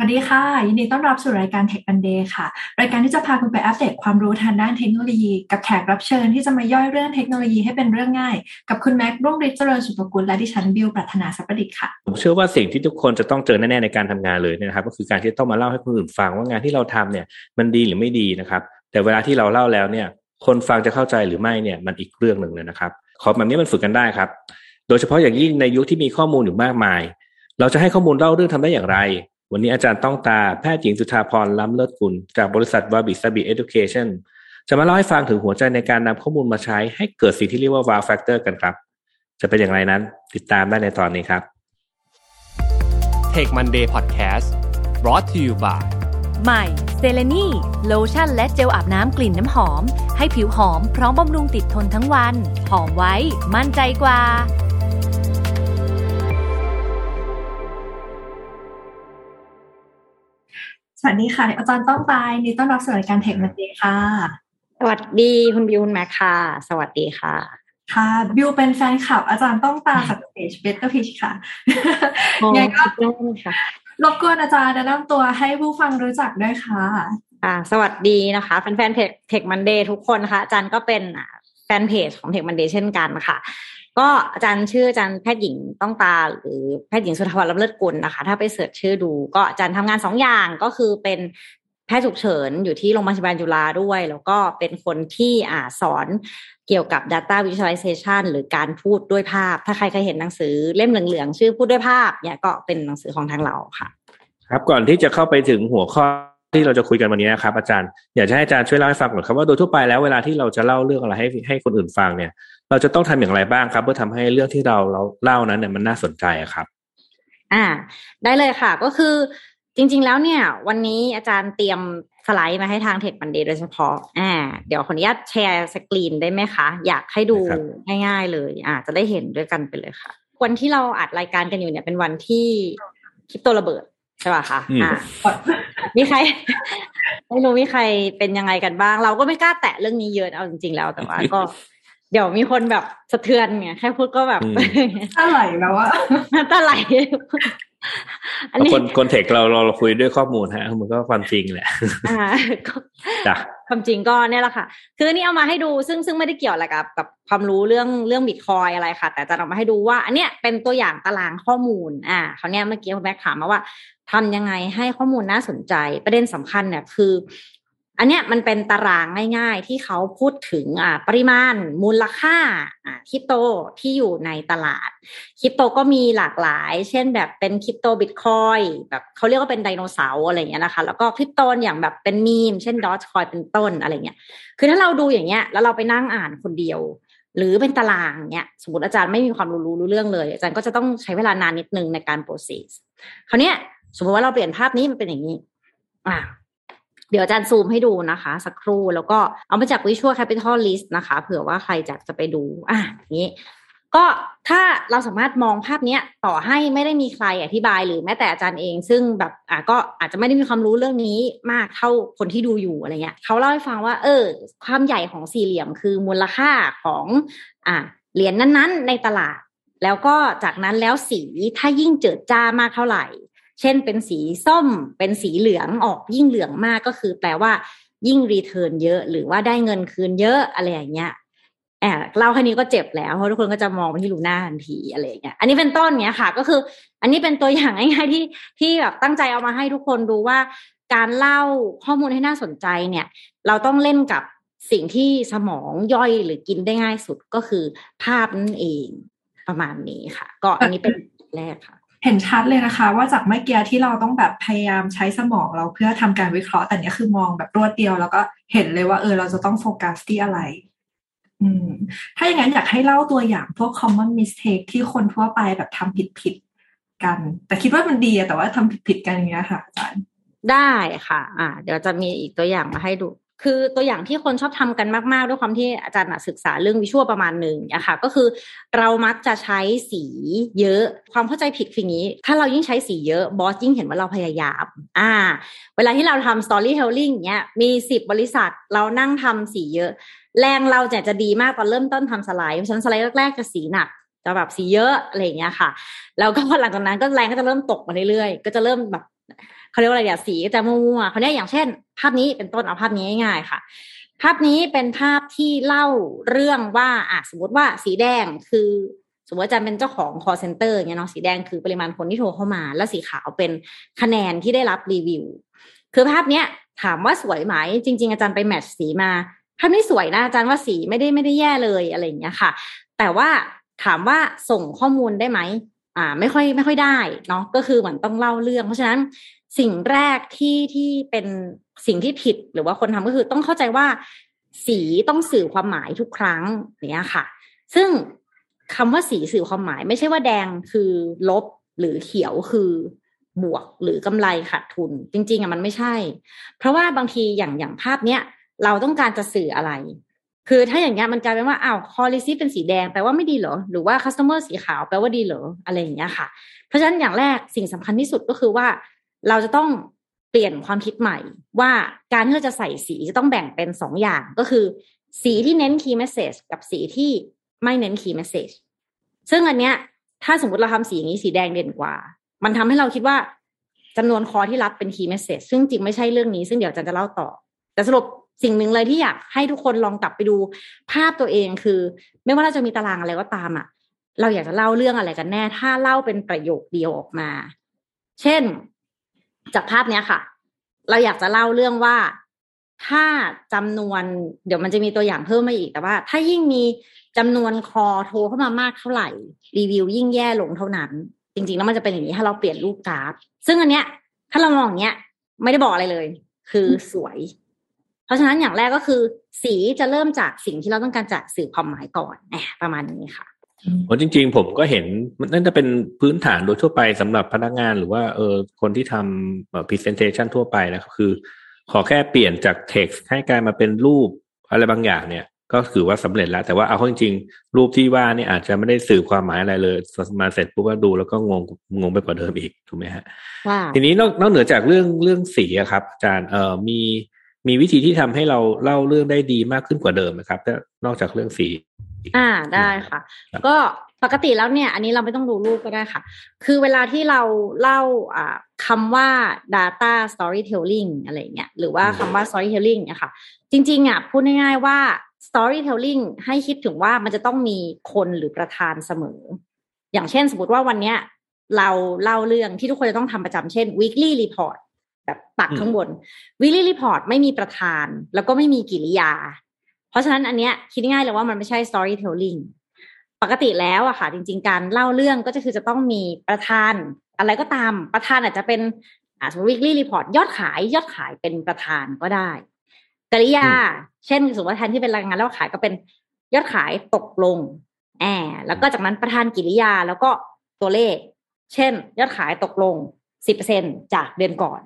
สวัสดีค่ะ ยินดีต้อนรับสู่รายการ Tech Monday ค่ะ รายการที่จะพาคุณไปอัปเดตความรู้ทางด้านเทคโนโลยี กับแขกรับเชิญที่จะมาย่อยเรื่องเทคโนโลยีให้เป็นเรื่องง่าย กับคุณแม็กรุ่งฤทธิ์เจริญสุภกุลและดิฉันบิวปรัชนาสัพดิษฐ์ค่ะ ผมเชื่อว่าสิ่งที่ทุกคนจะต้องเจอแน่ๆในการทำงานเลยนะครับ ก็คือการที่ต้องมาเล่าให้คนอื่นฟังว่างานที่เราทำเนี่ยมันดีหรือไม่ดีนะครับ แต่เวลาที่เราเล่าแล้วเนี่ย คนฟังจะเข้าใจหรือไม่เนี่ยมันอีกเรื่องหนึ่งเลยนะครับขอแบบนี้มันฝึกกันได้ครับ โดยเฉพาะอย่างยิ่งในยุคที่มีข้อมูลอยู่มากมาย เราจะให้ข้อมูลเล่าเรื่องทำได้อย่างไร วันนี้อาจารย์ต้องตาแพทย์หญิงสุธาพรล้ำเลิศกุล จากบริษัทวาบิสบีเอดูเคชันจะมาเล่าให้ฟังถึงหัวใจในการนำข้อมูลมาใช้ให้เกิดสิ่งที่เรียกว่า wow factor กันครับ จะเป็นอย่างไรนั้น ติดตามได้ในตอนนี้ครับ Tech Monday Podcast brought to you by ใหม่เซเลนีโลชั่นและเจลอาบน้ำกลิ่นน้ำหอม ให้ผิวหอมพร้อมบำรุงติดทนทั้งวัน หอมไว้ มั่นใจกว่า สวัสดีค่ะ อาจารย์ต้องตายินดีต้อนรับสู่รายการ Tech Monday ค่ะ สวัสดีคุณบิวคุณแม่ค่ะ สวัสดีค่ะ ค่ะ บิวเป็นแฟนคลับ อาจารย์ต้องตาจากเพจ BetterPitch ค่ะไงก็รบกวนอาจารย์แนะนำตัวให้ผู้ฟังรู้จักด้วยค่ะอ่าสวัสดีนะคะแฟนๆเพจ Tech Monday ทุกคนนะคะอาจารย์ก็เป็นแฟนเพจของ Tech Monday เช่นกันค่ะ ก็อาจารย์ชื่ออาจารย์แพทย์หญิงต้องตาหรือแพทย์หญิงสุธาพรล้ำเลิศกุลนะคะ ถ้าไป search ชื่อดู ก็อาจารย์ทำงานสองอย่างก็คือเป็นแพทย์ฉุกเฉินอยู่ที่โรงพยาบาลจุฬาด้วย แล้วก็เป็นคนที่อ่าสอนเกี่ยวกับ Data Visualization หรือการพูดด้วยภาพ ถ้าใครเคยเห็นหนังสือเล่มเหลืองๆชื่อพูดด้วยภาพเนี่ยก็เป็นหนังสือของทางเราค่ะ ครับก่อนที่จะเข้าไปถึงหัวข้อ ที่เราจะคุยกันวันนี้นะครับอาจารย์อยากจะให้อาจารย์ช่วยเล่าให้ฟังก่อนครับว่าโดยทั่วไปแล้วเวลาที่เราจะเล่าเรื่องอะไรให้ให้คนอื่นฟังเนี่ย เราจะต้องทำอย่างไรบ้างครับ เพื่อทำให้เรื่องที่เราเราเล่านั้นเนี่ยมันน่าสนใจครับ อ่า ได้เลยค่ะ ก็คือจริง ๆ แล้วเนี่ย วันนี้อาจารย์เตรียมสไลด์มาให้ทางเทคมันเดย์โดยเฉพาะ อ่า เดี๋ยวขออนุญาตแชร์สกรีนได้ไหมคะ อยากให้ดูง่าย ๆ เลย อ่า จะได้เห็นด้วยกันไปเลยค่ะ วันที่เราอัดรายการกันอยู่เนี่ยเป็นวันที่คริปโตระเบิด ใช่ป่ะคะอ่ามีใคร ไม่รู้มีใครเป็นยังไงกันบ้าง เราก็ไม่กล้าแตะเรื่องนี้เยอะเอาจริงๆแล้วแต่ว่าก็ เดี๋ยวมีคนแบบสะเทือนไงแค่พูดก็แบบตาไหลแล้วอะตาไหลอันนี้คนคนเทคเราเราคุยด้วยข้อมูลฮะ มันก็ความจริงแหละอ่าจ้ะ ความจริงก็เนี่ยแหละค่ะ คือนี่เอามาให้ดูซึ่งซึ่งไม่ได้เกี่ยวอะไรกับกับความรู้เรื่องเรื่องบิตคอยอะไรค่ะ แต่จะเอามาให้ดูว่า อันเนี้ยเป็นตัวอย่างตารางข้อมูล อ่าเขาเนี้ยเมื่อกี้คุณแม่ถามมาว่าทำยังไงให้ข้อมูลน่าสนใจประเด็นสำคัญเนี่ยคือ อันเนี้ยมันเป็นตารางง่าย ๆ ที่เขาพูดถึงอ่าปริมาณ มูลค่าอ่าคริปโตที่อยู่ในตลาดคริปโตก็มีหลากหลาย เช่นแบบเป็นคริปโตบิตคอยแบบเขาเรียกว่าเป็นไดโนเสาร์อะไรเงี้ยนะคะ แล้วก็คริปโตอย่างแบบเป็นมีม เช่นดอทคอยเป็นต้นอะไรเงี้ยคือถ้าเราดูอย่างเงี้ยแล้วเราไปนั่งอ่านคนเดียว หรือเป็นตารางเนี้ยสมมติอาจารย์ไม่มีความรู้รู้เรื่องเลย อาจารย์ก็จะต้องใช้เวลานานนิดนึงในการโปรเซสคราวเนี้ยสมมติว่าเราเปลี่ยนภาพนี้มันเป็นอย่างนี้อ่า เดี๋ยวอาจารย์ซูมให้ดูนะคะ สักครู่แล้วก็เอามาจาก Visual Capital List นะคะ เผื่อว่าใครจะจะไปดูอะนี้ ก็ถ้าเราสามารถมองภาพนี้ต่อให้ไม่ได้มีใครอธิบายหรือแม้แต่อาจารย์เอง ซึ่งแบบอะก็อาจจะไม่ได้มีความรู้เรื่องนี้มากเท่าคนที่ดูอยู่อะไรเงี้ยเขาเล่าให้ฟังว่า เออ ความใหญ่ของสี่เหลี่ยมคือมูลค่าของอะเหรียญนั้นๆ ในตลาดแล้วก็จากนั้นแล้วสีถ้ายิ่งเจิดจ้ามากเท่าไหร่ เช่นเป็นสีส้ม เป็นสีเหลืองออกยิ่งเหลืองมากก็คือ แปลว่า ยิ่งรีเทิร์นเยอะหรือว่าได้เงินคืนเยอะอะไรอย่างเงี้ยแอบเล่าแค่นี้ก็เจ็บแล้วเพราะทุกคนก็จะมองไปที่ลูน่าทันทีอะไรอย่างเงี้ย อันนี้เป็นต้นเนี้ยค่ะ ก็คือ อันนี้เป็นตัวอย่างง่ายๆที่ที่แบบตั้งใจเอามาให้ทุกคนดูว่าการเล่าข้อมูลให้น่าสนใจเนี่ย เราต้องเล่นกับสิ่งที่สมองย่อยหรือกินได้ง่ายสุดก็คือภาพนั่นเองประมาณนี้ค่ะ ก็อันนี้เป็นแรกค่ะ เห็นชัดเลยนะคะ ว่าจากเมื่อกี้ที่เราต้องแบบพยายามใช้สมองเราเพื่อทำการวิเคราะห์แต่เนี้ยคือมองแบบรวดเดียว แล้วก็เห็นเลยว่าเออเราจะต้องโฟกัสที่อะไร อืม ถ้าอย่างนั้นอยากให้เล่าตัวอย่างพวก common mistake ที่คนทั่วไปแบบทำผิดผิดกัน แต่คิดว่ามันดีแต่ว่าทำผิดผิดกันอย่างเงี้ยค่ะอาจารย์ได้ค่ะ อ่า เดี๋ยวจะมีอีกตัวอย่างมาให้ดู คือตัวอย่างที่คนชอบทำกันมาก ๆ ด้วยความที่อาจารย์ศึกษาเรื่อง visual ประมาณหนึ่งอะค่ะก็คือเรามักจะใช้สีเยอะ ความเข้าใจผิดคืออย่างนี้ ถ้าเรายิ่งใช้สีเยอะบอสยิ่งเห็นว่าเราพยายาม อ่า เวลาที่เราทำ storytelling เนี้ยมีสิบบริษัทเรานั่งทำสีเยอะ แรงเราจะจะดีมากตอนเริ่มต้นทำสไลด์เพราะฉะนั้นสไลด์แรกๆจะสีหนักจะแบบสีเยอะอะไรอย่างเงี้ยค่ะ แล้วก็หลังจากนั้นก็แรงก็จะเริ่มตกมาเรื่อยๆ ก็จะเริ่มแบบ เขาเรียกว่าอะไรเดี๋ยสีจะมั่วๆเขาเรียกอย่างเช่น ภาพนี้เป็นต้นเอาภาพนี้ง่ายๆค่ะ ภาพนี้เป็นภาพที่เล่าเรื่องว่าอะสมมติว่าสีแดงคือ สมมติอาจารย์เป็นเจ้าของ call center เงี้ยเนาะสีแดงคือปริมาณคนที่โทรเข้ามา แล้วสีขาวเป็นคะแนนที่ได้รับรีวิว คือภาพเนี้ยถามว่าสวยไหมจริง ๆ อาจารย์ไปแมทช์สีมาภาพนี้สวยนะอาจารย์ว่าสีไม่ได้ไม่ได้แย่เลยอะไรอย่างเงี้ยค่ะ แต่ว่าถามว่าส่งข้อมูลได้ไหม อ่าไม่ค่อยไม่ค่อยได้เนาะก็คือเหมือนต้องเล่าเรื่อง เพราะฉะนั้นสิ่งแรกที่ที่เป็นสิ่งที่ผิดหรือว่าคนทำก็คือต้องเข้าใจว่า สีต้องสื่อความหมายทุกครั้งเนี้ยค่ะ ซึ่งคำว่าสีสื่อความหมาย ไม่ใช่ว่าแดงคือลบหรือเขียวคือบวกหรือกำไรขาดทุน จริง ๆอะมันไม่ใช่ เพราะว่าบางทีอย่างอย่างภาพเนี้ยเราต้องการจะสื่ออะไร คือถ้าอย่างเงี้ยมันกลายเป็นว่าอ้าวคอลิซีเป็นสีแดงแปลว่าไม่ดีเหรอ หรือว่า cluster สีขาวแปลว่าดีเหรออะไรอย่างเงี้ยค่ะ เพราะฉะนั้นอย่างแรกสิ่งสำคัญที่สุดก็คือว่า เราจะต้องเปลี่ยนความคิดใหม่ ว่าการที่เราจะใส่สีจะต้องแบ่งเป็นสองอย่างก็คือ สีที่เน้น key message กับสีที่ไม่เน้น key message ซึ่งอันเนี้ย ถ้าสมมติเราทำสีอย่างนี้สีแดงเด่นกว่า มันทำให้เราคิดว่าจำนวนคอที่รับเป็น key message ซึ่งจริงไม่ใช่เรื่องนี้ซึ่งเดี๋ยวจันจะเล่าต่อ แต่สรุป สิ่งหนึ่งเลยที่อยากให้ทุกคนลองกลับไปดูภาพตัวเองคือ ไม่ว่าเราจะมีตารางอะไรก็ตามอะ เราอยากจะเล่าเรื่องอะไรกันแน่ ถ้าเล่าเป็นประโยคเดียวออกมา เช่น จากภาพเนี้ยค่ะ เราอยากจะเล่าเรื่องว่าถ้าจำนวน เดี๋ยวมันจะมีตัวอย่างเพิ่มมาอีกแต่ว่า ถ้ายิ่งมีจำนวนคอโทรเข้ามามากเท่าไหร่ รีวิวยิ่งแย่ลงเท่านั้น จริง ๆ แล้วมันจะเป็นอย่างนี้ถ้าเราเปลี่ยนรูปกราฟ ซึ่งอันเนี้ย ถ้าเรามองอย่างเนี้ย ไม่ได้บอกอะไรเลย คือสวย เพราะฉะนั้นอย่างแรกก็คือ สีจะเริ่มจากสิ่งที่เราต้องการจะสื่อความหมายก่อนแหมประมาณนี้ค่ะโอ้จริง ๆ ผมก็เห็นมันน่าจะเป็นพื้นฐานโดยทั่วไปสำหรับพนักงานหรือว่าเออคนที่ทำ presentation ทั่วไปนะครับคือ ขอแค่เปลี่ยนจาก text ให้กลายมาเป็นรูปอะไรบางอย่างเนี่ย ก็ถือว่าสำเร็จแล้ว แต่ว่าเอาเข้าจริงๆรูปที่ว่านี่อาจจะไม่ได้สื่อความหมายอะไรเลยมาเสร็จปุ๊บก็ดูแล้วก็งงงงไปกว่าเดิมอีกถูกไหมฮะทีนี้นอกนอกเหนือจากเรื่องเรื่องสีอะครับอาจารย์เอ่อมี มีวิธีที่ทำให้เราเล่าเรื่องได้ดีมากขึ้นกว่าเดิมไหมครับนอกจากเรื่องสีอ่าได้ค่ะ ก็ปกติแล้วเนี่ย อันนี้เราไม่ต้องดูรูปก็ได้ค่ะ คือเวลาที่เราเล่าอ่าคำว่า data storytelling อะไรเงี้ยหรือว่าคำว่า storytelling เนี่ยค่ะ จริงๆอะพูดง่ายๆว่า storytelling ให้คิดถึงว่ามันจะต้องมีคนหรือประธานเสมอ อย่างเช่นสมมติว่าวันเนี้ยเราเล่าเรื่องที่ทุกคนจะต้องทำประจำเช่น weekly report แบบปักข้างบน weekly report ไม่มีประธาน แล้วก็ไม่มีกิริยา เพราะฉะนั้นอันเนี้ยคิดง่ายเลยว่ามันไม่ใช่ storytelling ปกติแล้วอะค่ะ จริง ๆ การเล่าเรื่องก็จะคือจะต้องมีประธาน อะไรก็ตามประธานอาจจะเป็นอ่าสมมติ weekly report ยอดขายยอดขายเป็นประธานก็ได้กริยา เช่นสมมติว่าแทนที่เป็นรายงานแล้วขายก็เป็นยอดขายตกลงแอบแล้วก็จากนั้นประธานกิริยาแล้วก็ตัวเลข เช่น ยอดขายตกลงสิบเปอร์เซ็นจากเดือนก่อน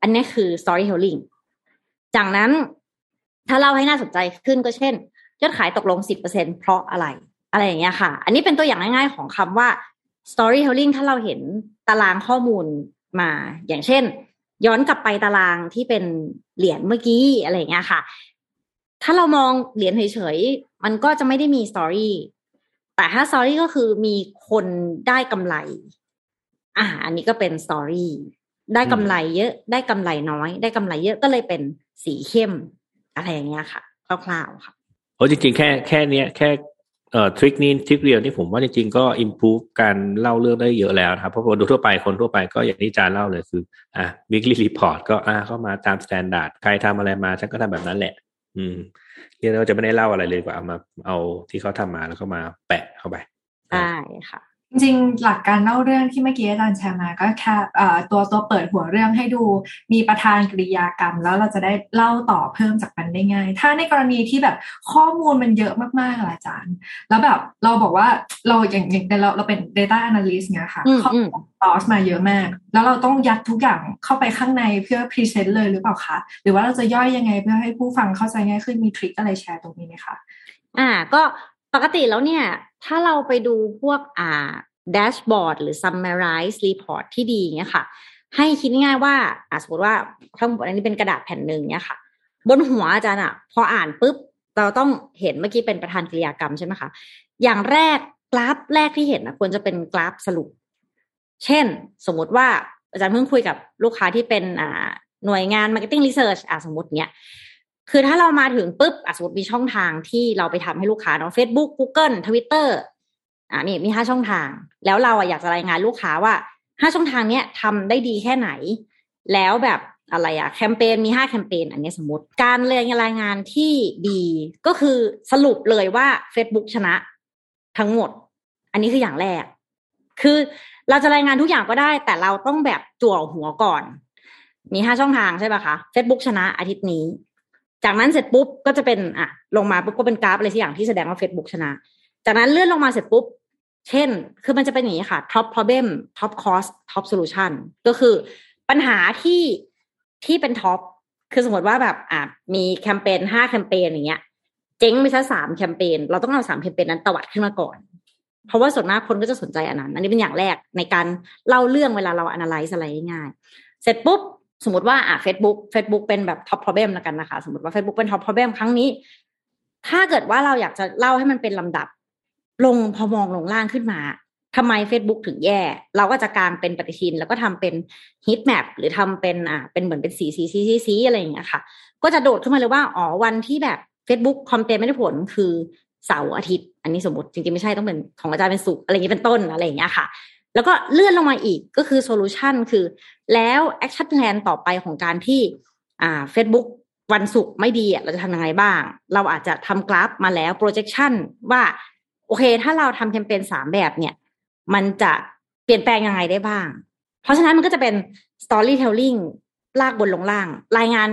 อันนี้คือ storytelling จากนั้นถ้าเล่าให้น่าสนใจขึ้นก็เช่น ยอดขายตกลงสิบเปอร์เซ็นเพราะอะไร อะไรอย่างเงี้ยค่ะ อันนี้เป็นตัวอย่างง่ายๆของคำว่า storytelling ถ้าเราเห็นตารางข้อมูลมา อย่างเช่น ย้อนกลับไปตารางที่เป็นเหรียญเมื่อกี้อะไรอย่างเงี้ยค่ะ ถ้าเรามองเหรียญเฉยๆ มันก็จะไม่ได้มี story แต่ถ้า story ก็คือมีคนได้กำไร อ่า อันนี้ก็เป็น story ได้กำไรเยอะได้กำไรน้อย ได้กำไรเยอะก็เลยเป็นสีเข้มอะไรอย่างเงี้ยค่ะคร่าวๆค่ะโอ้จริงๆแค่แค่เนี้ยแค่เอ่อ trick นี้ trick เดียวนี่ผมว่าจริงๆก็ improve การเล่าเรื่องได้เยอะแล้วครับเพราะว่าโดยทั่วไปคนทั่วไปก็อย่างที่จารย์เล่าเลยคือ อะ weekly report ก็อะเข้ามาตาม standard ใครทำอะไรมาฉันก็ทำแบบนั้นแหละ อืมเรียกว่าจะไม่ได้เล่าอะไรเลยกว่าเอามาเอาที่เขาทำมาแล้วก็มาแปะเข้าไปใช่ค่ะ จริงๆ หลักการเล่าเรื่องที่เมื่อกี้อาจารย์แชร์มาก็แค่ตัวตัวเปิดหัวเรื่องให้ดูมีประธานกริยากรรม แล้วเราจะได้เล่าต่อเพิ่มจากมันได้ง่าย ถ้าในกรณีที่แบบข้อมูลมันเยอะมากๆอาจารย์ แล้วแบบเราบอกว่าเราอย่างอย่างเราเราเป็น data analyst เงี้ยค่ะข้อมูลตอสมาเยอะมาก แล้วเราต้องยัดทุกอย่างเข้าไปข้างในเพื่อ present เลยหรือเปล่าคะหรือว่าเราจะย่อยยังไงเพื่อให้ผู้ฟังเข้าใจง่ายขึ้นมี trick อะไรแชร์ตรงนี้ไหมคะอ่าก็ปกติแล้วเนี่ย ถ้าเราไปดูพวกอ่าแดชบอร์ดหรือ summarize report ที่ดีเงี้ยค่ะ ให้คิดง่ายว่าอ่าสมมติว่าทั้งหมดอันนี้เป็นกระดาษแผ่นหนึ่งเนี้ยค่ะ บนหัวอาจารย์อะพออ่านปุ๊บ เราต้องเห็นเมื่อกี้เป็นประธานกิริยากรรมใช่ไหมคะอย่างแรกกราฟแรกที่เห็นนะควรจะเป็นกราฟสรุป เช่น สมมติว่าอาจารย์เพิ่งคุยกับลูกค้าที่เป็นอ่าหน่วยงาน Marketing Research อะสมมติเนี้ย คือถ้าเรามาถึงปุ๊บอสมมติมีช่องทางที่เราไปทำให้ลูกค้าเนาะ Facebook Google Twitter อ่ามีมีห้าช่องทาง แล้วเราอะอยากจะรายงานลูกค้าว่าห้าช่องทางเนี้ยทำได้ดีแค่ไหน แล้วแบบอะไรอะแคมเปญมีห้าแคมเปญอันนี้สมมติ การเรียนรายงานที่ดีก็คือสรุปเลยว่า Facebook ชนะทั้งหมด อันนี้คืออย่างแรก คือเราจะรายงานทุกอย่างก็ได้ แต่เราต้องแบบจั่วหัวก่อน มีห้าช่องทางใช่ป่ะคะ Facebook ชนะอาทิตย์นี้ จากนั้นเสร็จปุ๊บก็จะเป็นอะลงมาปุ๊บก็เป็นกราฟอะไรสักอย่างที่แสดงว่า Facebook ชนะ จากนั้นเลื่อนลงมาเสร็จปุ๊บ เช่น คือมันจะเป็นอย่างนี้ค่ะ top problem top cost top solution ก็คือปัญหาที่ที่เป็นท็อปคือสมมติว่าแบบอะมีแคมเปญห้าแคมเปญอย่างเงี้ย เจ๊งไปซะสามแคมเปญเราต้องเอาสามแคมเปญนั้นตวัดขึ้นมาก่อน เพราะว่าส่วนมากคนก็จะสนใจอันนั้น อันนี้เป็นอย่างแรกในการเล่าเรื่องเวลาเรา analyze อะไรง่าย เสร็จปุ๊บ สมมติว่าอะ Facebook Facebook เป็นแบบ top problem แล้วกันนะคะ สมมติว่า Facebook เป็น top problem ครั้งนี้ ถ้าเกิดว่าเราอยากจะเล่าให้มันเป็นลำดับ ลงพอมองลงล่างขึ้นมาทำไม Facebook ถึงแย่ เราก็จะกางเป็นปฏิทิน แล้วก็ทำเป็นฮิตแมปหรือทำเป็นอ่าเป็นเหมือนเป็นสีสีสีสีสีอะไรอย่างเงี้ยค่ะ ก็จะโดดขึ้นมาเลยว่า อ๋อ วันที่แบบ Facebook คอมเตนไม่ได้ผลคือเสาร์อาทิตย์ อันนี้สมมติจริงๆไม่ใช่ต้องเป็นของอาจารย์เป็นสุกอะไรอย่างเงี้ยเป็นต้นอะไรอย่างเงี้ยค่ะ แล้วก็เลื่อนลงมาอีกก็คือ solution คือ แล้ว action plan ต่อไปของการที่อ่า Facebook วันศุกร์ไม่ดีอะเราจะทำยังไงบ้าง เราอาจจะทำกราฟมาแล้ว projection ว่า โอเค ถ้าเราทำแคมเปญสามแบบเนี่ย มันจะเปลี่ยนแปลงยังไงได้บ้าง เพราะฉะนั้นมันก็จะเป็น storytelling ลากบนลงล่าง รายงาน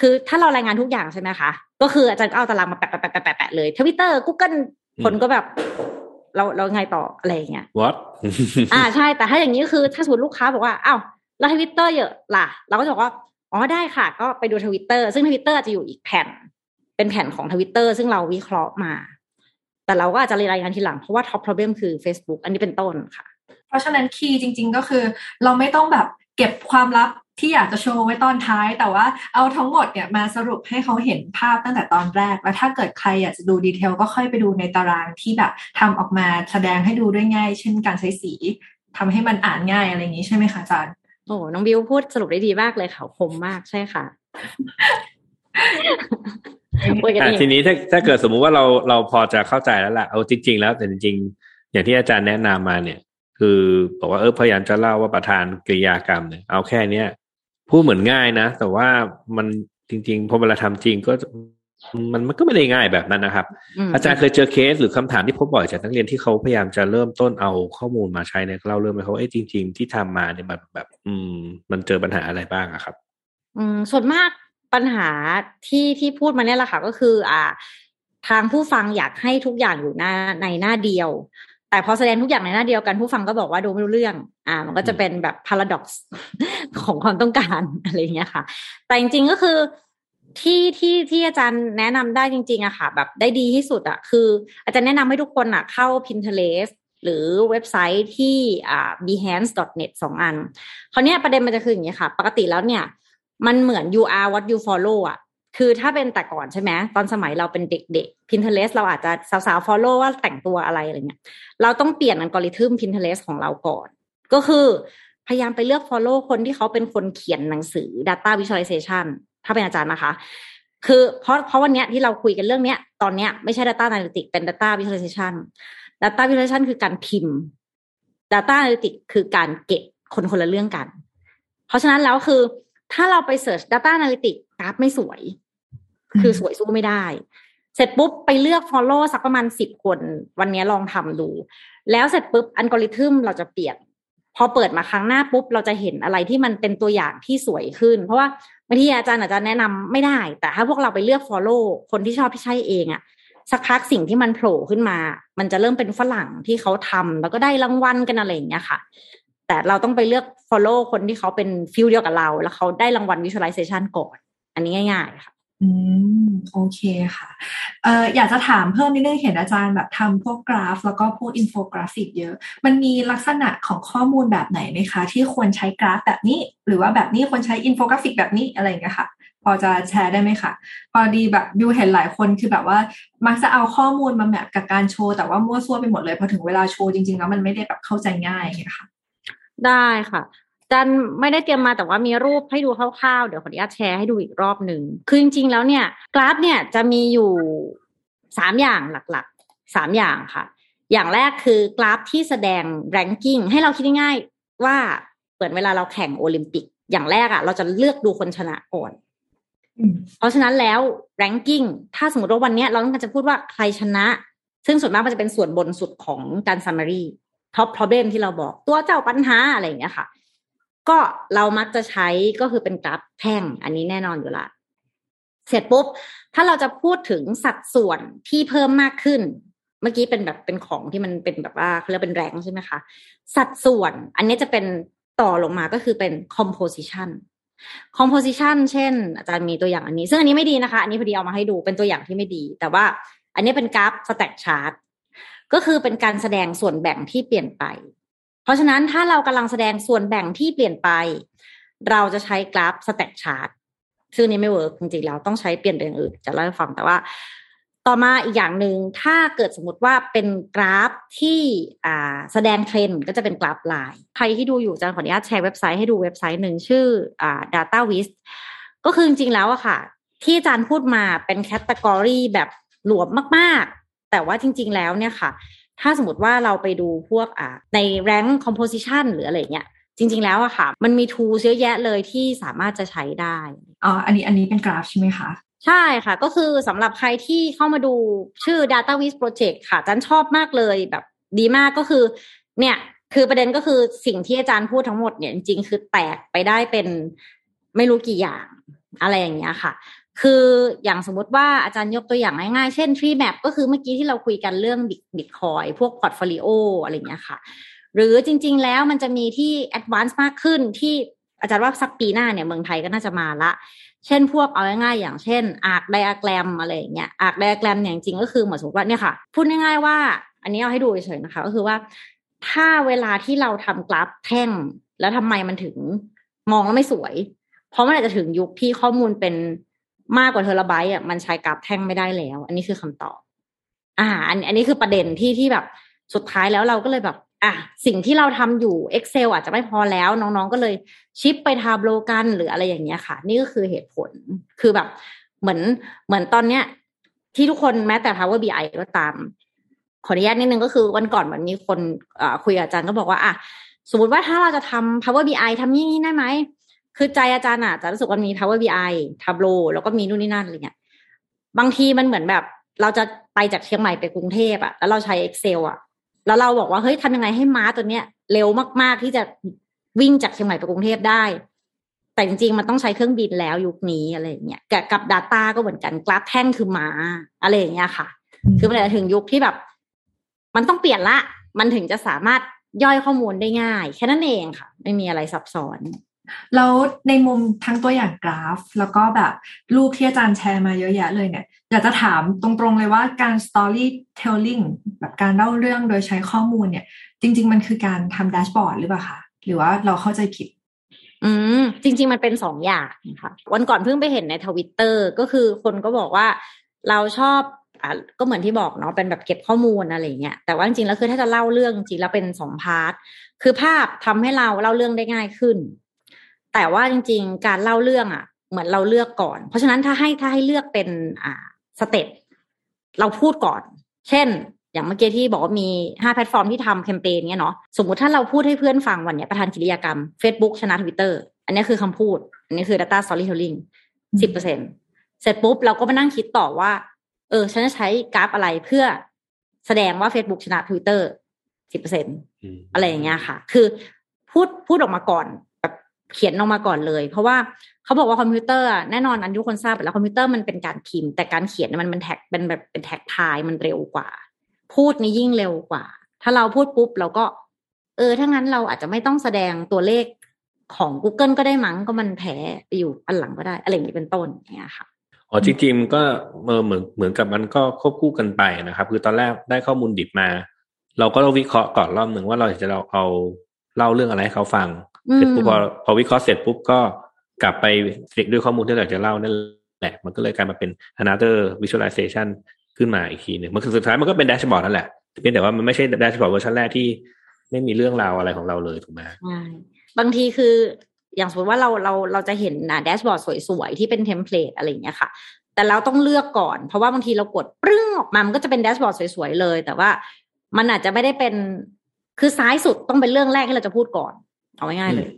คือถ้าเรารายงานทุกอย่างใช่ไหมคะ ก็คืออาจารย์ก็เอาตารางมาแปะแปะแปะแปะแปะเลย Twitter Googleคนก็แบบ เราเราไงต่ออะไรอย่างเงี้ย what อ่าใช่แต่ถ้าอย่างนี้คือ ถ้าสมมติลูกค้าบอกว่าอ้าวแล้วทวิตเตอร์เยอะล่ะ เราก็จะบอกว่าอ๋อได้ค่ะ ก็ไปดูทวิตเตอร์ซึ่งทวิตเตอร์จะอยู่อีกแผ่น เป็นแผ่นของทวิตเตอร์ซึ่งเราวิเคราะห์มา แต่เราก็อาจจะรายงานทีหลังเพราะว่าท็อป problem คือ Facebook อันนี้เป็นต้นค่ะ เพราะฉะนั้น key จริง ๆ ก็คือ เราไม่ต้องแบบเก็บความลับ ที่อยากจะโชว์ไว้ตอนท้าย แต่ว่าเอาทั้งหมดเนี่ยมาสรุปให้เขาเห็นภาพตั้งแต่ตอนแรก แล้วถ้าเกิดใครอยากจะดู detail ก็ค่อยไปดูในตารางที่แบบทำออกมาแสดงให้ดูด้วยง่าย เช่นการใช้สีทำให้มันอ่านง่ายอะไรอย่างนี้ใช่ไหมคะอาจารย์โอ้น้องบิวพูดสรุปได้ดีมากเลยค่ะคมมากใช่ค่ะคุยกันอะเองทีนี้ถ้าถ้าเกิดสมมุติว่าเราเราพอจะเข้าใจแล้วล่ะเอาจริง ๆ แล้วแต่จริงๆ อย่างที่อาจารย์แนะนำมาเนี่ย คือบอกว่าเออพยายามจะเล่าว่าประธานกริยากรรมเนี่ยเอาแค่เนี้ย พูดเหมือนง่ายนะ แต่ว่ามันจริงๆพอเวลาทำจริงก็มันมันก็ไม่ได้ง่ายแบบนั้นนะครับมอาจารย์เคยเจอเคสหรือคำถามที่พบบ่อยจากนักเรียนที่เขาพยายามจะเริ่มต้นเอาข้อมูลมาใช้ในเล่าเรื่องไหมเขาว่าเอ้ยจริง ๆ ที่ทำมาเนี่ยมันแบบ อืม มันเจอปัญหาอะไรบ้างอะครับ อืมส่วนมากปัญหาที่ที่พูดมาเนี่ยแหละค่ะก็คือ อ่า ทางผู้ฟังอยากให้ทุกอย่างอยู่หน้าในหน้าเดียว แต่พอแสดงทุกอย่างในหน้าเดียวกันผู้ฟังก็บอกว่าดูไม่รู้เรื่อง อ่า มันก็จะเป็นแบบ paradox ของความต้องการอะไรอย่างเงี้ยค่ะ แต่จริงๆก็คือที่ที่ที่อาจารย์แนะนำได้จริงๆอะค่ะ แบบได้ดีที่สุดอะคือ อาจารย์แนะนำให้ทุกคนอะเข้า Pinterest หรือเว็บไซต์ที่อ่า behance.net สองอันคราวนี้ประเด็นมันจะคืออย่างนี้ค่ะ ปกติแล้วเนี่ย มันเหมือน you are what you follow อะ คือถ้าเป็นแต่ก่อนใช่ไหมตอนสมัยเราเป็นเด็กๆ Pinterest เราอาจจะสาวๆ follow ว่าแต่งตัวอะไรอะไรเงี้ยเราต้องเปลี่ยนอัลกอริทึม Pinterest ของเราก่อน ก็คือพยายามไปเลือก follow คนที่เขาเป็นคนเขียนหนังสือ data visualization ถ้าเป็นอาจารย์นะคะ คือเพราะเพราะวันนี้ที่เราคุยกันเรื่องเนี้ย ตอนเนี้ยไม่ใช่ data analytics เป็น data visualization data visualization คือการพิมพ์ data analytics คือการเก็บคนคนละเรื่องกัน เพราะฉะนั้นแล้วคือถ้าเราไปเสิร์ช Data Analytics กราฟไม่สวย คือสวยสู้ไม่ได้ เสร็จปุ๊บไปเลือก Follow สักประมาณสิบคน วันนี้ลองทำดู แล้วเสร็จปุ๊บอัลกอริทึมเราจะเปลี่ยน พอเปิดมาครั้งหน้าปุ๊บ เราจะเห็นอะไรที่มันเป็นตัวอย่างที่สวยขึ้น เพราะว่าบางทีอาจารย์อาจจะแนะนำไม่ได้ แต่ถ้าพวกเราไปเลือก Follow คนที่ชอบที่ใช่เองอะสักพักสิ่งที่มันโผล่ขึ้นมา มันจะเริ่มเป็นฝรั่งที่เขาทำแล้วก็ได้รางวัลกันอะไรอย่างเงี้ยค่ะแต่เราต้องไปเลือก follow คนที่เขาเป็นฟิลเดียวกับเรา แล้วเขาได้รางวัล visualization ก่อน อันนี้ง่าย ๆ ค่ะ อืม โอเคค่ะเอ่ออยากจะถามเพิ่มนิดนึงเห็นอาจารย์แบบทำพวกกราฟ แล้วก็พวกอินโฟกราฟิกเยอะ มันมีลักษณะของข้อมูลแบบไหนไหมคะ ที่ควรใช้กราฟแบบนี้ หรือว่าแบบนี้ควรใช้อินโฟกราฟิกแบบนี้อะไรอย่างเงี้ยค่ะ พอจะแชร์ได้ไหมคะพอดีแบบดูเห็นหลายคนคือแบบว่า มักจะเอาข้อมูลมา map กับการโชว์แต่ว่ามั่วซั่วไปหมดเลยพอถึงเวลาโชว์จริงๆแล้วมันไม่ได้แบบเข้าใจง่ายอย่างเงี้ยค่ะได้ค่ะ จันไม่ได้เตรียมมาแต่ว่ามีรูปให้ดูคร่าวๆ เดี๋ยวขออนุญาตแชร์ให้ดูอีกรอบหนึ่ง คือจริงๆ แล้วเนี่ย กราฟเนี่ยจะมีอยู่สามอย่างหลักๆสามอย่างค่ะ อย่างแรกคือกราฟที่แสดง ranking ให้เราคิดง่ายๆว่าเปิดเวลาเราแข่งโอลิมปิก อย่างแรกอะ่ะ เราจะเลือกดูคนชนะก่อน เพราะฉะนั้นแล้ว ranking ถ้าสมมติว่าวันนี้เราต้องการจะพูดว่าใครชนะ ซึ่งส่วนมากมันจะเป็นส่วนบนสุดของการ summary top problem ที่เราบอกตัวเจ้าปัญหาอะไรอย่างเงี้ยค่ะ ก็เรามักจะใช้ก็คือเป็นกราฟแท่ง อันนี้แน่นอนอยู่ละ เสร็จปุ๊บ ถ้าเราจะพูดถึงสัดส่วนที่เพิ่มมากขึ้น เมื่อกี้เป็นแบบเป็นของที่มันเป็นแบบว่าเขาเรียกเป็นแรงใช่ไหมคะ สัดส่วน อันนี้จะเป็นต่อลงมาก็คือเป็น composition composition เช่น อาจารย์มีตัวอย่างอันนี้ ซึ่งอันนี้ไม่ดีนะคะ อันนี้พอดีเอามาให้ดูเป็นตัวอย่างที่ไม่ดี แต่ว่าอันนี้เป็นกราฟ stack chart ก็คือเป็นการแสดงส่วนแบ่งที่เปลี่ยนไป เพราะฉะนั้นถ้าเรากำลังแสดงส่วนแบ่งที่เปลี่ยนไป เราจะใช้กราฟ stack chart ซึ่งนี้ไม่ work จริงๆแล้วต้องใช้เปลี่ยนเป็นอย่างอื่นจะเล่าให้ฟังแต่ว่า ต่อมาอีกอย่างหนึ่งถ้าเกิดสมมติว่าเป็นกราฟที่แสดงเทรนด์ก็จะเป็นกราฟลายใครที่ดูอยู่จะขออนุญาตแชร์เว็บไซต์ให้ดูเว็บไซต์หนึ่งชื่ออ Data w i z ก็คือจริงๆแล้วอะค่ะ ที่อาจารย์พูดมาเป็นแคตตากรีแบบหลวมมากๆ แต่ว่าจริง ๆ แล้วเนี่ยค่ะ ถ้าสมมติว่าเราไปดูพวกอ่าใน rank composition หรืออะไรเงี้ยจริง ๆ แล้วอะค่ะ มันมีทูเยอะแยะเลยที่สามารถจะใช้ได้อ๋ออันนี้อันนี้เป็นกราฟใช่ไหมคะใช่ค่ะ ก็คือสำหรับใครที่เข้ามาดูชื่อ Data w i z Project ค่ะอาจารย์ชอบมากเลยแบบดีมากก็คือ เนี่ยคือประเด็นก็คือสิ่งที่อาจารย์พูดทั้งหมดเนี่ยจริงๆ คือแตกไปได้เป็นไม่รู้กี่อย่างอะไรอย่างเงี้ยค่ะ คืออย่างสมมติว่าอาจารย์ยกตัวอย่างง่ายๆ เช่น Tree Map ก็คือเมื่อกี้ที่เราคุยกันเรื่องบิตคอยพวก portfolio อะไรเงี้ยค่ะ หรือจริง ๆ แล้วมันจะมีที่ advance มากขึ้นที่อาจารย์ว่าสักปีหน้าเนี่ยเมืองไทยก็น่าจะมาละ เช่นพวกเอาง่ายๆอย่างเช่น arc diagram อะไรอย่างเงี้ย arc diagram เนี่ยจริงก็คือเหมือนสมมติว่าเนี่ยค่ะ พูดง่ายๆว่า อันนี้เอาให้ดูเฉยๆนะคะ ก็คือว่าถ้าเวลาที่เราทำกราฟแท่ง แล้วทำไมมันถึงมองแล้วไม่สวย เพราะมันอาจจะถึงยุคที่ข้อมูลเป็น มากกว่าเทราไบต์อะมันใช้กราฟแท่งไม่ได้แล้ว อันนี้คือคำตอบ อ่า อันอันนี้คือประเด็นที่ที่แบบสุดท้ายแล้วเราก็เลยแบบ อะสิ่งที่เราทำอยู่ Excel อาจจะไม่พอแล้ว น้องๆก็เลยชิปไปทาโบลกันหรืออะไรอย่างเงี้ยค่ะ นี่ก็คือเหตุผลคือแบบเหมือนเหมือนตอนเนี้ย ที่ทุกคนแม้แต่ Power BI ก็ตาม ขออนุญาตนิดนึงก็คือวันก่อนมันมีคนคุยกับอาจารย์ก็บอกว่าอะสมมติว่าถ้าเราจะทำ Power BI ทำนี่ได้ไหม คือใจอาจารย์อะจะรู้สึกว่ามี Power BI Tableau แล้วก็มีนู่นนี่นั่นอะไรเงี้ยบางทีมันเหมือนแบบเราจะไปจากเชียงใหม่ไปกรุงเทพอะแล้วเราใช้ Excel อะแล้วเราบอกว่าเฮ้ยทำยังไงให้ม้าตัวเนี้ย เร็วมาก ๆ ที่จะวิ่งจากเชียงใหม่ไปกรุงเทพได้ แต่จริง ๆ มันต้องใช้เครื่องบินแล้วยุคนี้อะไรอย่างเงี้ยกับกับ Data ก็เหมือนกันกราฟแท่งคือม้าอะไรอย่างเงี้ยค่ะ คือมันจะถึงยุคที่แบบ มันต้องเปลี่ยนละ มันถึงจะสามารถย่อยข้อมูลได้ง่าย แค่นั้นเองค่ะ ไม่มีอะไรซับซ้อน แล้วในมุมทั้งตัวอย่างกราฟ แล้วก็แบบรูปที่อาจารย์แชร์มาเยอะแยะเลยเนี่ย อยากจะถามตรงๆเลยว่าการ storytelling แบบการเล่าเรื่องโดยใช้ข้อมูลเนี่ย จริง ๆ มันคือการทำ dashboard หรือเปล่าคะหรือว่าเราเข้าใจผิด อืม จริง ๆ มันเป็นสองอย่างค่ะ วันก่อนเพิ่งไปเห็นในทวิตเตอร์ก็คือคนก็บอกว่าเราชอบอ่าก็เหมือนที่บอกเนาะเป็นแบบเก็บข้อมูลอะไรเงี้ยแต่ว่าจริงๆแล้วคือถ้าจะเล่าเรื่องจริงแล้วเป็นสอง part คือภาพทำให้เราเล่าเรื่องได้ง่ายขึ้น แต่ว่าจริง ๆ การเล่าเรื่องอะ เหมือนเราเลือกก่อน เพราะฉะนั้นถ้าให้ถ้าให้เลือกเป็นอ่า stepเราพูดก่อน เช่น อย่างเมื่อกี้ที่บอกว่ามีห้าแพลตฟอร์มที่ทำแคมเปญเนี้ยเนาะสมมติถ้าเราพูดให้เพื่อนฟังวันเนี้ยประธานกิจกรรม Facebook ชนะทวิตเตอร์อันนี้คือคำพูด อันนี้คือ data storytelling สิบเปอร์เซ็นเสร็จปุ๊บ เราก็มานั่งคิดต่อว่า เออ ฉันจะใช้กราฟอะไรเพื่อแสดงว่า Facebook ชนะ Twitter สิบเปอร์เซ็นอะไรอย่างเงี้ยค่ะ คือพูดพูดออกมาก่อนแบบ เขียนออกมาก่อนเลย เพราะว่าเขาบอกว่าคอมพิวเตอร์แน่นอนอันทุกคนทราบแล้วคอมพิวเตอร์มันเป็นการพิมพ์ แต่การเขียนมันเป็น tact เป็นแบบเป็น tactile มันเร็วกว่า พูดนี่ยิ่งเร็วกว่า ถ้าเราพูดปุ๊บเราก็ เออถ้างั้นเราอาจจะไม่ต้องแสดงตัวเลขของ Google ก็ได้มั้งก็มันแพ้ไปอยู่อันหลังก็ได้อะไรอย่างนี้เป็นต้นเนี่ยค่ะอ๋อจริงๆก็เออเหมือนเหมือนกับมันก็ควบคู่กันไปนะครับ คือตอนแรกได้ข้อมูลดิบมา เราก็ต้องวิเคราะห์ก่อนรอบหนึ่งว่าเราจะเราเอาเล่าเรื่องอะไรให้เขาฟัง เสร็จปุ๊บพอพอวิเคราะห์เสร็จปุ๊บก็กลับไปเด็กด้วยข้อมูลที่เราจะเล่านั่นแหละ มันก็เลยกลายมาเป็น another visualization ขึ้นมาอีกทีหนึ่งมันคือสุดท้ายมันก็เป็น dashboard นั่นแหละเพียงแต่ว่ามันไม่ใช่ dashboard version แรกที่ไม่มีเรื่องราวอะไรของเราเลยถูกไหมใช่บางทีคืออย่างสมมติว่าเราเราเราจะเห็นนะ dashboard สวยๆ ที่เป็น template อะไรอย่างเงี้ยค่ะ แต่เราต้องเลือกก่อน เพราะว่าบางทีเรากดปรึ้งออกมา มันก็จะเป็น dashboard สวยๆ เลย แต่ว่ามันอาจจะไม่ได้เป็นคือซ้ายสุดต้องเป็นเรื่องแรกที่เราจะพูดก่อน เอาง่ายๆเลย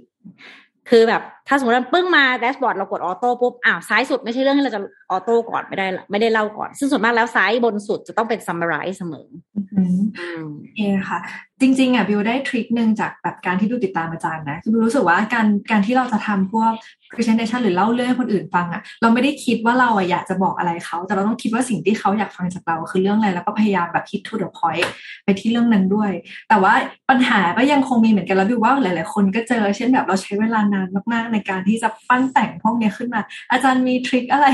คือแบบถ้าสมมติเราปึ้งมา dashboard เรากด auto ปุ๊บอ้าวซ้ายสุดไม่ใช่เรื่องที่เราจะ auto ก่อนไม่ได้ละไม่ได้เล่าก่อน ซึ่งส่วนมากแล้วซ้ายบนสุดจะต้องเป็น summarize เสมออืม โอเคค่ะ จริง ๆอะบิวได้ trick หนึ่งจากแบบการที่บิวติดตามอาจารย์นะ คือบิวรู้สึกว่าการการที่เราจะทำพวก presentation หรือเล่าเรื่องให้คนอื่นฟังอะ เราไม่ได้คิดว่าเราอะอยากจะบอกอะไรเขา แต่เราต้องคิดว่าสิ่งที่เขาอยากฟังจากเราคือเรื่องอะไร แล้วก็พยายามแบบ hit to the point ไปที่เรื่องนั้นด้วย แต่ว่าปัญหาก็ยังคงมีเหมือนกันแล้วบิวว่าหลาย ๆ คนก็เจอ เช่นแบบเราใช้เวลานานมาก ๆ ในการที่จะปั้นแต่งพวกนี้ขึ้นมา อาจารย์มีทริคอะไร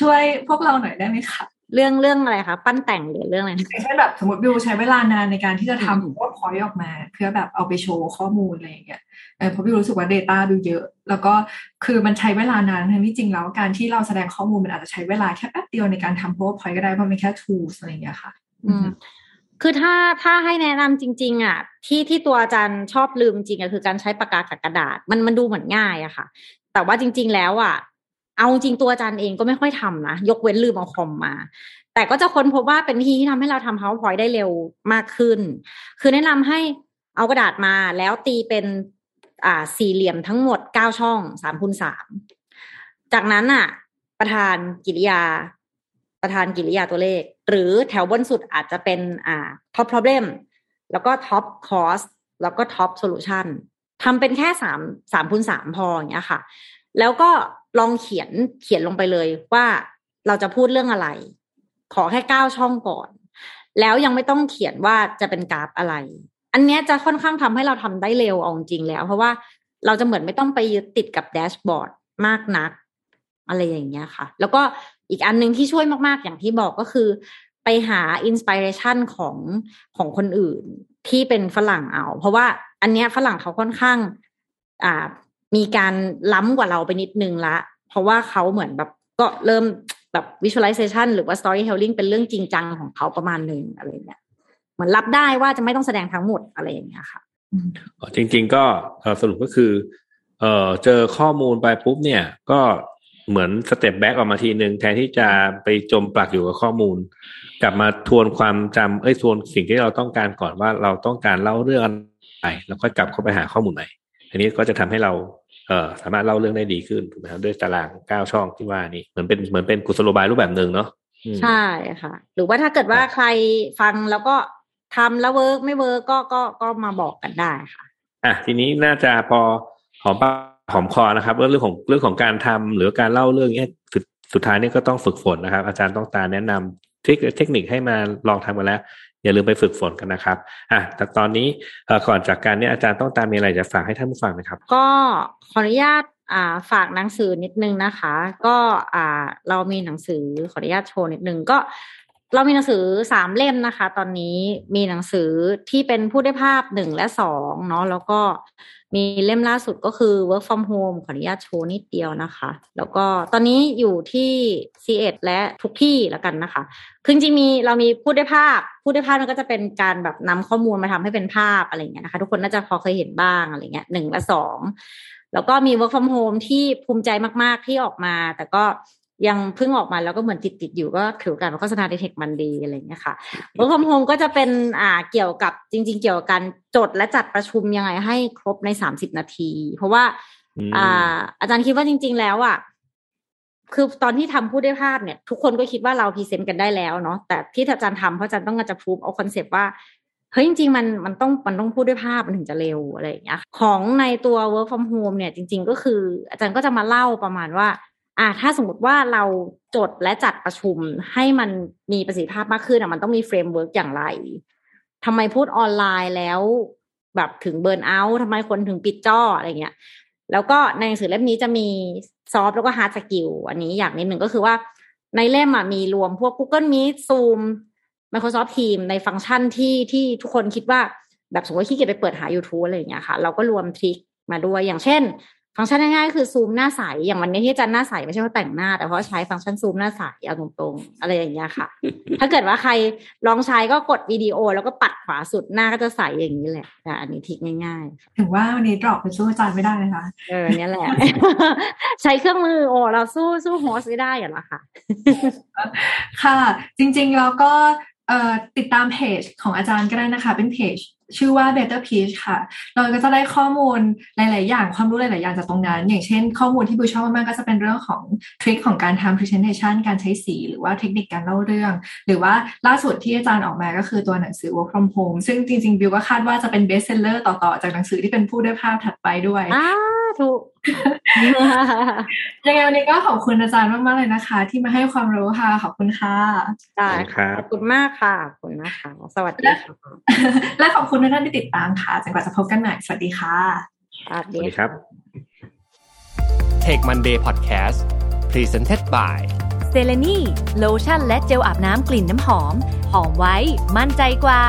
ช่วยพวกเราหน่อยได้ไหมคะ เรื่องเรื่องอะไรคะปั้นแต่งหรือเรื่องอะไรอย่างเช่นแบบสมมติบิวใช้เวลานานในการที่จะทำว่าพอยออกมา เพื่อแบบเอาไปโชว์ข้อมูลอะไรอย่างเงี้ยเออเพราะบิวรู้สึกว่า Data บิวเยอะ แล้วก็คือมันใช้เวลานานทั้งที่จริงแล้วการที่เราแสดงข้อมูลมันอาจจะใช้เวลาแค่แป๊บเดียวในการทำ PowerPoint ก็ได้เพราะมันแค่ tools อะไรอย่างเงี้ยค่ะ อืมคือถ้าถ้าให้แนะนำจริง ๆ อะ ที่ที่ตัวอาจารย์ชอบลืมจริงอะคือการใช้ปากกากับกระดาษ มันมันดูเหมือนง่ายอะค่ะ แต่ว่าจริง ๆ แล้วอะ เอาจริงตัวอาจารย์เองก็ไม่ค่อยทำนะยกเว้นลืมเอาคอมมา แต่ก็จะค้นพบว่าเป็นวิธีที่ทำให้เราทำ PowerPoint ได้เร็วมากขึ้น คือแนะนำให้เอากระดาษมาแล้วตีเป็นอ่าสี่เหลี่ยมทั้งหมดเก้าช่องสามคูณสามจากนั้นอะ ประธานกิริยา ประธานกิริยาตัวเลข หรือแถวบนสุดอาจจะเป็นอ่า top problem แล้วก็ top cost แล้วก็ top solution ทำเป็นแค่สามสามคูณสามพออย่างเงี้ยค่ะ แล้วก็ ลองเขียนเขียนลงไปเลยว่าเราจะพูดเรื่องอะไร ขอแค่เก้าช่องก่อน แล้วยังไม่ต้องเขียนว่าจะเป็นกราฟอะไร อันเนี้ยจะค่อนข้างทำให้เราทำได้เร็วเอาจริงแล้ว เพราะว่าเราจะเหมือนไม่ต้องไปยึดติดกับแดชบอร์ดมากนัก อะไรอย่างเงี้ยค่ะ แล้วก็อีกอันหนึ่งที่ช่วยมาก ๆ อย่างที่บอกก็คือไปหาอินสปิเรชันของของคนอื่นที่เป็นฝรั่งเอา เพราะว่าอันเนี้ยฝรั่งเขาค่อนข้าง อ่า มีการล้ำกว่าเราไปนิดนึงละ เพราะว่าเขาเหมือนแบบก็เริ่มแบบ visualization หรือว่า storytelling เป็นเรื่องจริงจังของเขาประมาณหนึ่งอะไรเงี้ยเหมือนรับได้ว่าจะไม่ต้องแสดงทั้งหมดอะไรอย่างเงี้ยค่ะจริง ๆ ก็สรุปก็คือ เออเจอข้อมูลไปปุ๊บเนี่ย ก็เหมือน step back ออกมาทีหนึ่งแทนที่จะไปจมปลักอยู่กับข้อมูล กลับมาทวนความจำเอ้ยทวนสิ่งที่เราต้องการก่อนว่าเราต้องการเล่าเรื่องอะไรแล้วค่อยกลับเข้าไปหาข้อมูลใหม่อันนี้ก็จะทำให้เรา เอ่อสามารถเล่าเรื่องได้ดีขึ้นถูกไหมครับด้วยตารางเก้าช่องที่ว่านี่เหมือนเป็นเหมือนเป็นกุศโลบายรูปแบบหนึ่งเนาะอืมใช่ค่ะ หรือว่าถ้าเกิดว่าใครฟังแล้วก็ทำแล้ว work ไม่ work ก็ก็ก็มาบอกกันได้ค่ะ อะทีนี้น่าจะพอหอมปากหอมคอนะครับเรื่องของเรื่องของการทำหรือการเล่าเรื่องเนี้ยสุดสุดท้ายนี่ก็ต้องฝึกฝนนะครับ อาจารย์ต้องตาแนะนำเทคเทคนิคให้มาลองทำกันแล้ว อย่าลืมไปฝึกฝนกันนะครับอะแต่ตอนนี้ก่อนจากกันนี้อาจารย์ต้องตามีอะไรจะฝากให้ท่านผู้ฟังไหมครับ ก็ขออนุญาตอ่าฝากหนังสือนิดนึงนะคะ ก็อ่าเรามีหนังสือขออนุญาตโชว์นิดนึงก็ เรามีหนังสือสามเล่มนะคะ ตอนนี้มีหนังสือที่เป็นผู้ได้ภาพหนึ่งและสองเนาะแล้วก็มีเล่มล่าสุดก็คือ work from home ขออนุญาตโชว์นิดเดียวนะคะ แล้วก็ตอนนี้อยู่ที่ c ีเอ็ดและทุกที่แล้วกันนะคะ คือจริงๆมีเรามีพูดได้ภาพ พูดได้ภาพมันก็จะเป็นการแบบนำข้อมูลมาทำให้เป็นภาพอะไรเงี้ยนะคะ ทุกคนน่าจะพอเคยเห็นบ้างอะไรเงี้ยหนึ่งและสองแล้วก็มี work from home ที่ภูมิใจมาก ๆ ที่ออกมา แต่ก็ ยังเพิ่งออกมาแล้วก็เหมือนติดติดๆอยู่ก็ถือการโฆษณาใน Tech Monday อะไรอย่างเงี้ยค่ะ work from home ก็จะเป็นอ่าเกี่ยวกับจริง ๆ เกี่ยวกับการจดและจัดประชุมยังไงให้ครบในสามสิบนาที เพราะว่าอืมอ่า อาจารย์คิดว่าจริง ๆ แล้วอะคือตอนที่ทำพูดได้ภาพเนี่ย ทุกคนก็คิดว่าเรา present กันได้แล้วเนาะแต่ที่อาจารย์ทำเพราะอาจารย์ต้องการจะพูดเอา concept ว่าเฮ้ยจริงๆมันมันต้องมันต้องพูดด้วยภาพมันถึงจะเร็วอะไรอย่างเงี้ยของในตัว work from home เนี่ยจริง ๆ ก็คือ อาจารย์ก็จะมาเล่าประมาณว่า อ่าถ้าสมมติว่าเราจดและจัดประชุมให้มันมีประสิทธิภาพมากขึ้นอะมันต้องมี framework อย่างไรทำไมพูดออนไลน์แล้วแบบถึง burnout ทำไมคนถึงปิดจออะไรเงี้ย แล้วก็ในหนังสือเล่มนี้จะมี soft แล้วก็ hard skill อันนี้อย่างนิดหนึ่งก็คือว่าในเล่มอะมีรวมพวก Google Meet Zoom Microsoft Teams ในฟังก์ชันที่ที่ทุกคนคิดว่าแบบสมมติว่าขี้เกียจไปเปิดหา YouTube อะไรอย่างเงี้ยค่ะ เราก็รวมทริคมาด้วยอย่างเช่น ฟังก์ชันง่ายๆคือซูมหน้าใสอย่างวันนี้ที่อาจันหน้าใสไม่ใช่ว่าแต่งหน้า แต่เพราะใช้ฟังก์ชันซูมหน้าใสเอาตรงๆอะไรอย่างเงี้ยค่ะ ถ้าเกิดว่าใครลองใช้ก็กดวิดีโอ แล้วก็ปัดขวาสุดหน้าก็จะใสอย่างนี้แหละแต่อันนี้ทิกง่ายๆถึงว่าวันนี้ดรอปไปสู้อาจารย์ไม่ได้เลยค่ะเออเนี่ยแหละ ใช้เครื่องมือโอ้เราสู้สู้โฮสไม่ได้อยู่แล้วค่ะ ค่ะ จริงๆแล้วก็เอ่อ ติดตามเพจของอาจารย์ก็ได้นะคะ เป็นเพจชื่อว่า Better Peach ค่ะ เราก็จะได้ข้อมูลหลาย ๆ อย่างความรู้หลาย ๆ อย่างจากตรงนั้น อย่างเช่น ข้อมูลที่บิวชอบมาก ๆ ก็จะเป็นเรื่องของทริคของการทำ presentation การใช้สี หรือว่าเทคนิคการเล่าเรื่อง หรือว่าล่าสุดที่อาจารย์ออกมาก็คือตัวหนังสือ work from home ซึ่งจริง ๆ บิวก็คาดว่าจะเป็น best seller ต่อ ๆ จากหนังสือที่เป็นผู้ด้วยภาพถัดไปด้วย อ้าถูกยังไงวันนี้ก็ขอบคุณอาจารย์มากๆเลยนะคะ ที่มาให้ความรู้ค่ะ ขอบคุณค่ะได้ครัค่ะบขอบคุณมากค่ะขอบคุณนะคะ สวัสดีค่ะและขอบคุณทุกท่านที่ติดตามค่ะจนกว่าจะพบกันใหม่สวัสดีค่ะสวัสสวัสดีดีครับ Tech Monday Podcast Presented by เซเลนีโลชั่นและเจลอาบน้ำกลิ่นน้ำหอม หอมไว้ มั่นใจกว่า